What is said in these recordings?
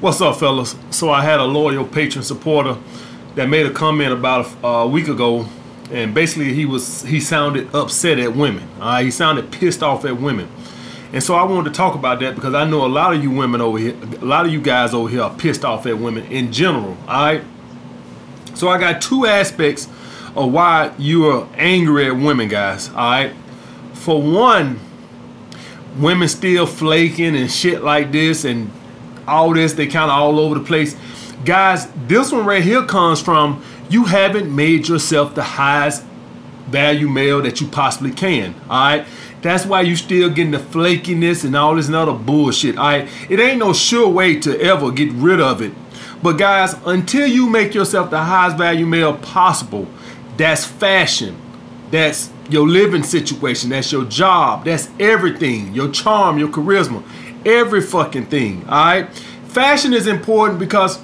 What's up, fellas? So I had a loyal patron supporter that made a comment about a, a week ago, and basically he was he sounded upset at women. Uh, he sounded pissed off at women, and so I wanted to talk about that because I know a lot of you women over here, a lot of you guys over here are pissed off at women in general. All right. So I got two aspects of why you are angry at women, guys. All right. For one, women still flaking and shit like this and all this, they kind of all over the place. Guys, this one right here comes from you haven't made yourself the highest value male that you possibly can. All right. That's why you still getting the flakiness and all this other bullshit. All right. It ain't no sure way to ever get rid of it. But guys, until you make yourself the highest value male possible, that's fashion. That's your living situation. That's your job. That's everything. Your charm, your charisma, every fucking thing. All right. Fashion is important because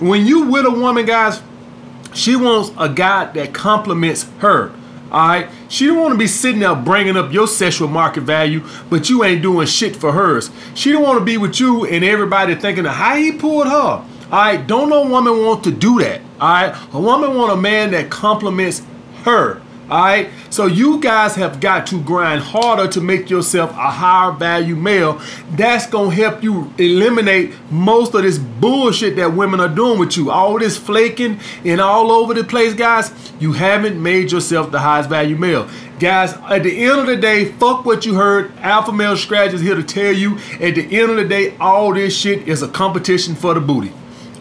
when you with a woman, guys, she wants a guy that compliments her. All right, she don't want to be sitting there bringing up your sexual market value, but you ain't doing shit for hers. She don't want to be with you and everybody thinking of how he pulled her. All right, don't no woman want to do that. All right, a woman want a man that compliments her. All right. So you guys have got to grind harder to make yourself a higher value male. That's going to help you eliminate most of this bullshit that women are doing with you. All this flaking and all over the place, guys. You haven't made yourself the highest value male. Guys, at the end of the day, fuck what you heard. Alpha Male Strategy is here to tell you. At the end of the day, all this shit is a competition for the booty.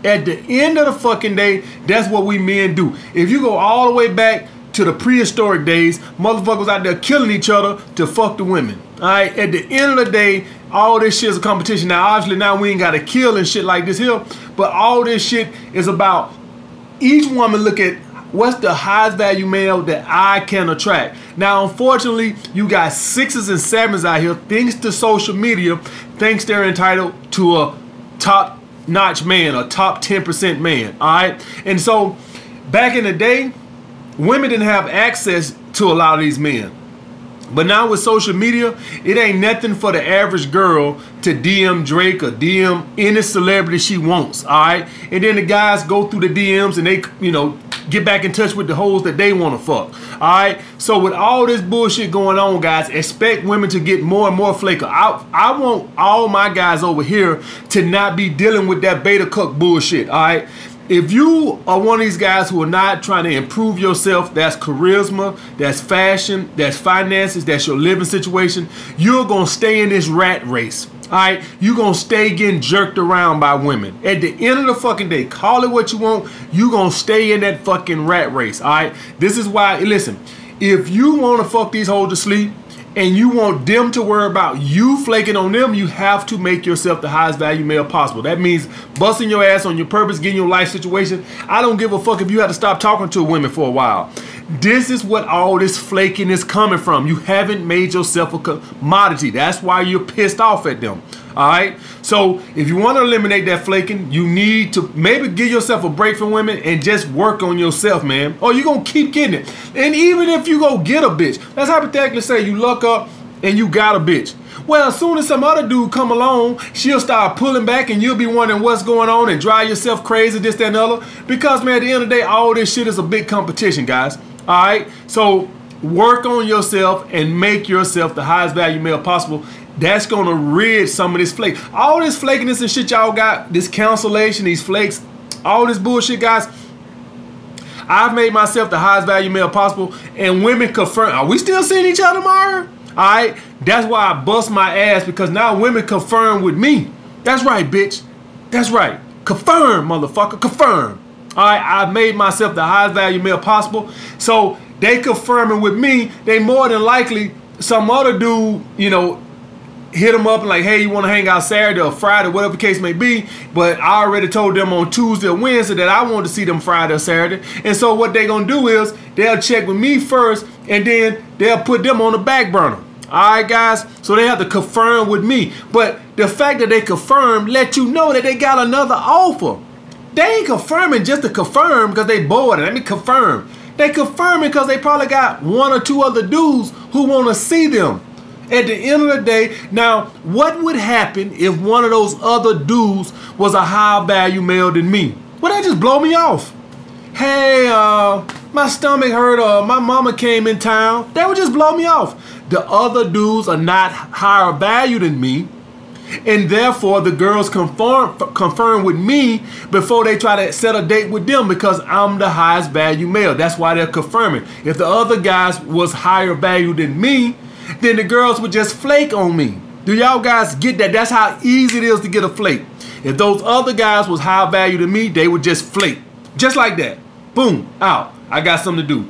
At the end of the fucking day, that's what we men do. If you go all the way back to the prehistoric days, motherfuckers out there killing each other to fuck the women. All right. At the end of the day, all this shit is a competition. Now, obviously, now we ain't got to kill and shit like this here, but all this shit is about each woman look at what's the highest value male that I can attract. Now, unfortunately, you got sixes and sevens out here, thanks to social media, thinks they're entitled to a top notch man, a top 10% man. All right. And so back in the day, women didn't have access to a lot of these men. But now with social media, it ain't nothing for the average girl to DM Drake or DM any celebrity she wants, all right? And then the guys go through the DMs and they, you know, get back in touch with the hoes that they want to fuck, all right? So with all this bullshit going on, guys, expect women to get more and more flaker. I, I want all my guys over here to not be dealing with that beta cuck bullshit, all right? If you are one of these guys who are not trying to improve yourself, that's charisma, that's fashion, that's finances, that's your living situation, you're going to stay in this rat race. All right, you're going to stay getting jerked around by women. At the end of the fucking day, call it what you want, you're going to stay in that fucking rat race. All right, this is why, listen, if you want to fuck these hoes to sleep, and you want them to worry about you flaking on them, you have to make yourself the highest value male possible. That means busting your ass on your purpose, getting your life situation. I don't give a fuck if you have to stop talking to women for a while. This is what all this flaking is coming from. You haven't made yourself a commodity. That's why you're pissed off at them. All right. So if you want to eliminate that flaking, you need to maybe give yourself a break from women and just work on yourself, man. Oh, or you're gonna keep getting it. And even if you go get a bitch, let's hypothetically say you luck up and you got a bitch. Well, as soon as some other dude come along, she'll start pulling back and you'll be wondering what's going on and drive yourself crazy, this, that, and the other. Because man, at the end of the day, all this shit is a big competition, guys. All right. So work on yourself and make yourself the highest value male possible that's gonna rid some of this flake. All this flakiness and shit y'all got, this cancellation, these flakes, all this bullshit, guys. I've made myself the highest value male possible, and women confirm. Are we still seeing each other tomorrow? All right, that's why I bust my ass because now women confirm with me. That's right, bitch. That's right. Confirm, motherfucker. Confirm. I've made myself the highest value male possible, so they confirming with me. They more than likely some other dude, you know, hit them up and like, hey, you want to hang out Saturday or Friday, whatever the case may be. But I already told them on Tuesday or Wednesday that I wanted to see them Friday or Saturday. And so what they're gonna do is they'll check with me first, and then they'll put them on the back burner. All right, guys. So they have to confirm with me. But the fact that they confirm let you know that they got another offer. They ain't confirming just to confirm because they bored. Let me confirm. They confirming because they probably got one or two other dudes who want to see them. At the end of the day, now what would happen if one of those other dudes was a higher value male than me? Would that just blow me off? Hey, uh, my stomach hurt or my mama came in town. That would just blow me off. The other dudes are not higher value than me. And therefore, the girls confirm confirm with me before they try to set a date with them because I'm the highest value male. That's why they're confirming. If the other guys was higher value than me, then the girls would just flake on me. Do y'all guys get that? That's how easy it is to get a flake. If those other guys was high value to me, they would just flake. Just like that. Boom, out. I got something to do.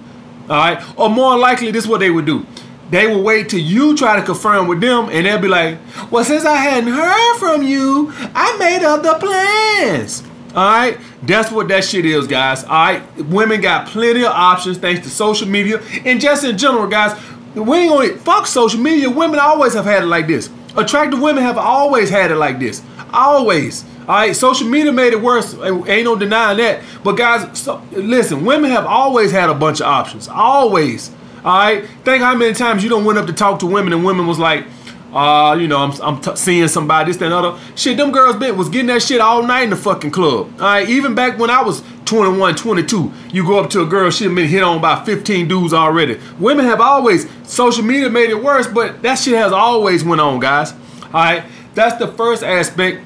All right. Or more likely, this is what they would do. They will wait till you try to confirm with them, and they'll be like, "Well, since I hadn't heard from you, I made other plans." All right, that's what that shit is, guys. All right, women got plenty of options thanks to social media, and just in general, guys. We ain't gonna fuck social media. Women always have had it like this. Attractive women have always had it like this. Always. All right, social media made it worse. Ain't no denying that. But guys, so, listen, women have always had a bunch of options. Always. All right. Think how many times you don't went up to talk to women and women was like, uh, you know, I'm, I'm t- seeing somebody, this, that, and other. Shit, them girls been, was getting that shit all night in the fucking club. All right. Even back when I was 21, 22, you go up to a girl, she been hit on by 15 dudes already. Women have always, social media made it worse, but that shit has always went on, guys. All right. That's the first aspect.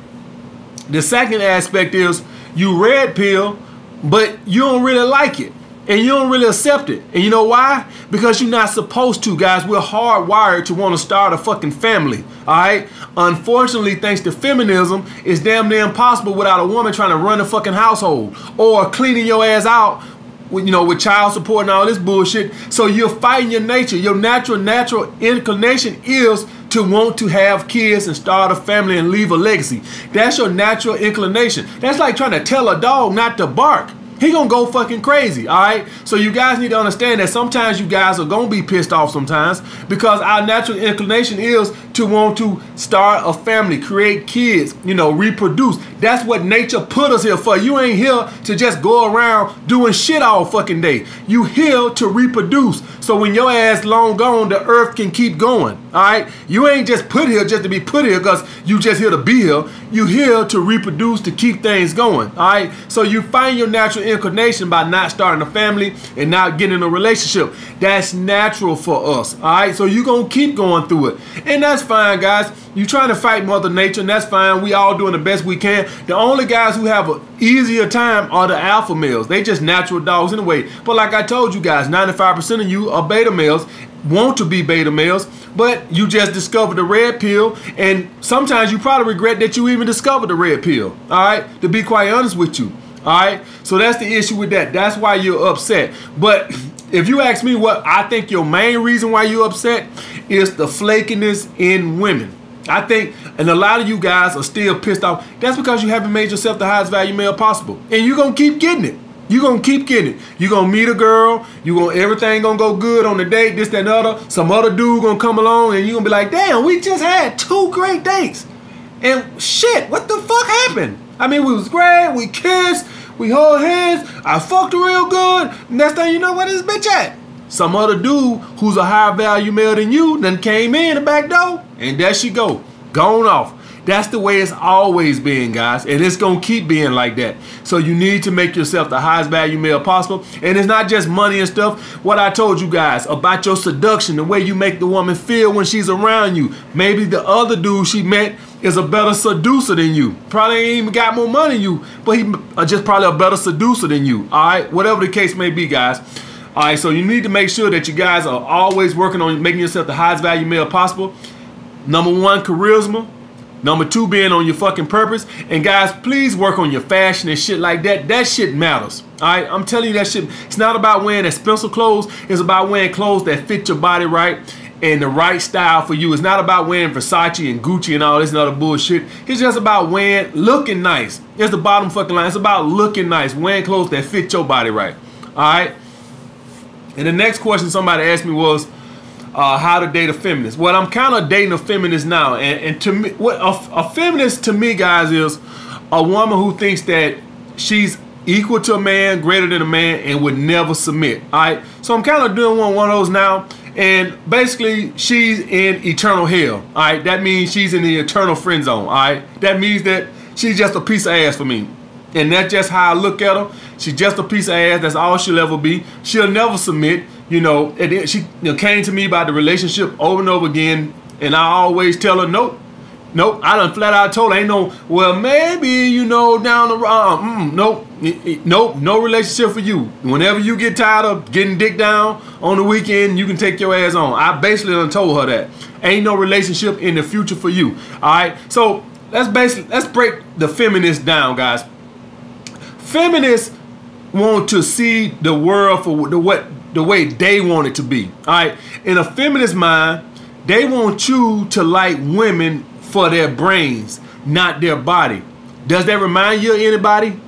The second aspect is you red pill, but you don't really like it and you don't really accept it. And you know why? Because you're not supposed to, guys. We're hardwired to want to start a fucking family. All right. Unfortunately, thanks to feminism, it's damn near impossible without a woman trying to run a fucking household or cleaning your ass out. With, you know, with child support and all this bullshit. So you're fighting your nature. Your natural, natural inclination is to want to have kids and start a family and leave a legacy. That's your natural inclination. That's like trying to tell a dog not to bark he gonna go fucking crazy. All right. So you guys need to understand that sometimes you guys are gonna be pissed off sometimes because our natural inclination is to want to start a family, create kids, you know, reproduce. That's what nature put us here for. You ain't here to just go around doing shit all fucking day. You here to reproduce. So when your ass long gone, the earth can keep going. All right. You ain't just put here just to be put here because you just here to be here. You here to reproduce to keep things going. All right. So you find your natural inclination by not starting a family and not getting a relationship. That's natural for us. All right. So you gonna keep going through it, and that's fine, guys. You trying to fight Mother Nature, and that's fine. We all doing the best we can. The only guys who have an easier time are the alpha males. They just natural dogs anyway. But like I told you guys, 95% of you are beta males, want to be beta males, but you just discovered the red pill, and sometimes you probably regret that you even discovered the red pill. All right, to be quite honest with you. All right, so that's the issue with that. That's why you're upset. But if you ask me what I think your main reason why you're upset is the flakiness in women. I think, and a lot of you guys are still pissed off. That's because you haven't made yourself the highest value male possible, and you're gonna keep getting it. You're gonna keep getting it. You're gonna meet a girl. You're gonna everything gonna go good on the date. This, that, and other. Some other dude gonna come along, and you gonna be like, "Damn, we just had two great dates." And shit, what the fuck happened? I mean, we was great. We kissed. We hold hands. I fucked real good. Next thing you know, where this bitch at? Some other dude who's a higher value male than you then came in the back door, and there she go, gone off. That's the way it's always been, guys, and it's gonna keep being like that. So you need to make yourself the highest value male possible, and it's not just money and stuff. What I told you guys about your seduction, the way you make the woman feel when she's around you. Maybe the other dude she met is a better seducer than you. Probably ain't even got more money than you, but he uh, just probably a better seducer than you. All right, whatever the case may be, guys. All right, so you need to make sure that you guys are always working on making yourself the highest value male possible. Number one, charisma. Number two, being on your fucking purpose. And guys, please work on your fashion and shit like that. That shit matters. All right, I'm telling you that shit. It's not about wearing expensive clothes. It's about wearing clothes that fit your body right and the right style for you. It's not about wearing Versace and Gucci and all this and other bullshit. It's just about wearing, looking nice. It's the bottom fucking line. It's about looking nice, wearing clothes that fit your body right. All right. And the next question somebody asked me was, uh, how to date a feminist. Well, I'm kind of dating a feminist now, and, and to me, what a, a feminist to me, guys, is a woman who thinks that she's equal to a man, greater than a man, and would never submit. All right. So I'm kind of doing one, one of those now. And basically she's in eternal hell. All right, that means she's in the eternal friend zone. All right, that means that she's just a piece of ass for me, and that's just how I look at her. She's just a piece of ass. That's all she'll ever be. She'll never submit. You know, and she you know, came to me about the relationship over and over again, and I always tell her, nope, nope. I done flat out told ain't no, well, maybe, you know, down the road, uh, mm, nope, nope, no relationship for you. Whenever you get tired of getting dick down on the weekend, you can take your ass on. I basically done told her that. Ain't no relationship in the future for you. All right, so let's basically, let's break the feminists down, guys. Feminists want to see the world for the what the way they want it to be. All right. In a feminist mind, they want you to like women for their brains, not their body. Does that remind you of anybody?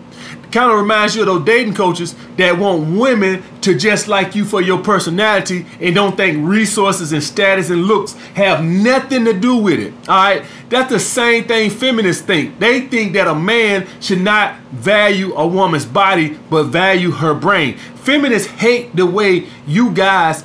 Kind of reminds you of those dating coaches that want women to just like you for your personality and don't think resources and status and looks have nothing to do with it. All right. That's the same thing feminists think. They think that a man should not value a woman's body, but value her brain. Feminists hate the way you guys,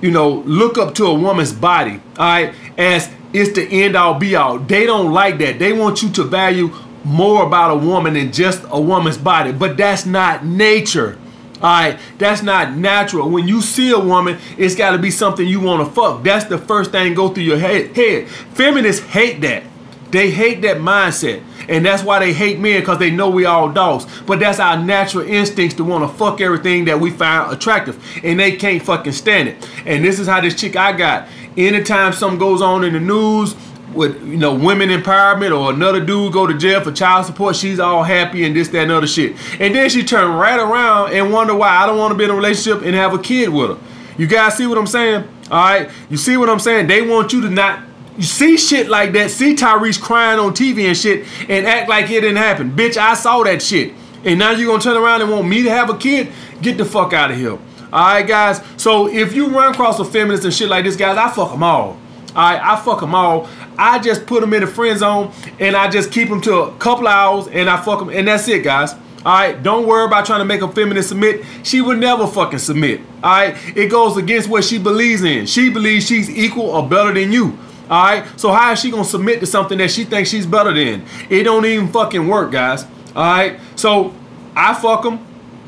you know, look up to a woman's body, all right, as it's the end all be all. They don't like that. They want you to value more about a woman than just a woman's body, but that's not nature. All right, that's not natural. When you see a woman, it's got to be something you want to fuck. That's the first thing go through your head. head. Feminists hate that. They hate that mindset. And that's why they hate men because they know we all dogs. But that's our natural instincts to want to fuck everything that we find attractive. And they can't fucking stand it. And this is how this chick I got. Anytime something goes on in the news, with you know women empowerment or another dude go to jail for child support, she's all happy and this, that, and other shit. And then she turned right around and wonder why I don't want to be in a relationship and have a kid with her. You guys see what I'm saying? All right, you see what I'm saying? They want you to not you see shit like that, see Tyrese crying on TV and shit, and act like it didn't happen. Bitch, I saw that shit. And now you're gonna turn around and want me to have a kid? Get the fuck out of here. Alright, guys. So if you run across a feminist and shit like this, guys, I fuck them all. Alright, I fuck them all. I just put them in the friend zone and I just keep them to a couple hours and I fuck them, and that's it, guys. Alright, don't worry about trying to make a feminist submit. She would never fucking submit. Alright, it goes against what she believes in. She believes she's equal or better than you. All right. So how is she gonna submit to something that she thinks she's better than? It don't even fucking work, guys. All right. So I fuck them,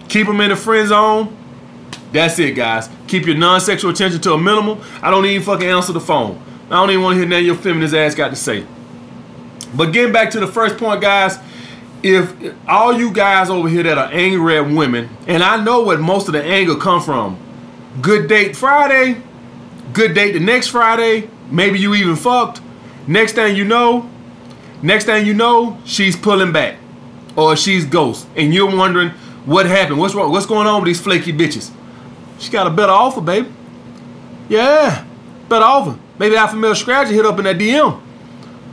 keep them in the friend zone. That's it, guys. Keep your non-sexual attention to a minimum. I don't even fucking answer the phone. I don't even want to hear nothing your feminist ass got to say. But getting back to the first point, guys, if all you guys over here that are angry at women, and I know what most of the anger come from, good date Friday, good date the next Friday, Maybe you even fucked. Next thing you know, next thing you know, she's pulling back. Or she's ghost. And you're wondering what happened. What's wrong? What's going on with these flaky bitches? She got a better offer, baby. Yeah, better offer. Maybe Alpha Male Strat hit up in that DM.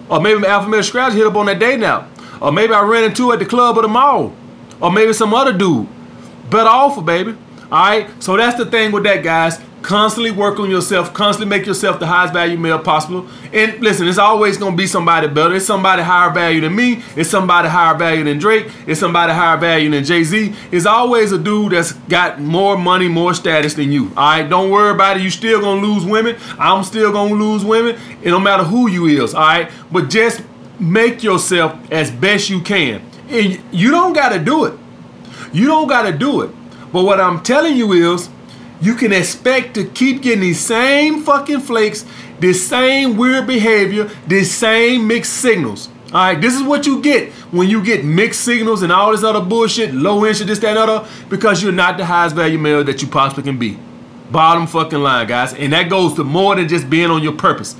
Or maybe Alpha Male Strat hit up on that day now. Or maybe I ran into at the club or the mall. Or maybe some other dude. Better offer, baby. Alright? So that's the thing with that, guys. Constantly work on yourself. Constantly make yourself the highest value male possible. And listen, it's always gonna be somebody better. It's somebody higher value than me. It's somebody higher value than Drake. It's somebody higher value than Jay Z. It's always a dude that's got more money, more status than you. All right, don't worry about it. You still gonna lose women. I'm still gonna lose women. It don't matter who you is. All right, but just make yourself as best you can. And you don't gotta do it. You don't gotta do it. But what I'm telling you is you can expect to keep getting these same fucking flakes, this same weird behavior, this same mixed signals. All right, this is what you get when you get mixed signals and all this other bullshit, low interest, this, that, and other, because you're not the highest value male that you possibly can be. Bottom fucking line, guys. And that goes to more than just being on your purpose.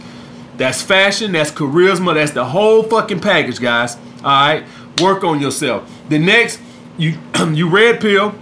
That's fashion, that's charisma, that's the whole fucking package, guys. All right, work on yourself. The next, you you red pill,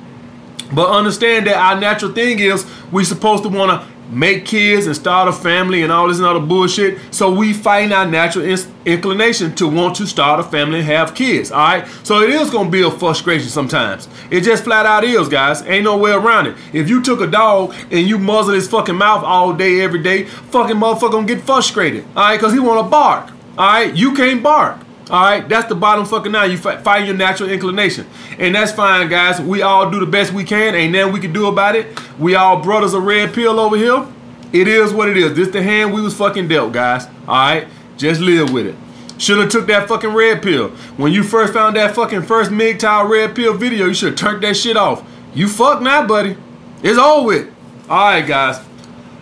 but understand that our natural thing is we supposed to want to make kids and start a family and all this and other bullshit. So we fight our natural inclination to want to start a family and have kids. All right. So it is gonna be a frustration sometimes. It just flat out is, guys. Ain't no way around it. If you took a dog and you muzzle his fucking mouth all day, every day, fucking motherfucker gonna get frustrated. All right, cause he wanna bark. All right, you can't bark. All right, that's the bottom fucking line. You fight your natural inclination, and that's fine, guys. We all do the best we can. Ain't nothing we can do about it. We all brothers of red pill over here. It is what it is. This the hand we was fucking dealt, guys. All right, just live with it. Should have took that fucking red pill. When you first found that fucking first MGTOW red pill video, you should have turned that shit off. You fuck now, buddy. It's over with. All right, guys.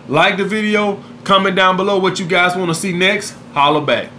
Like the video. Comment down below what you guys want to see next. Holla back.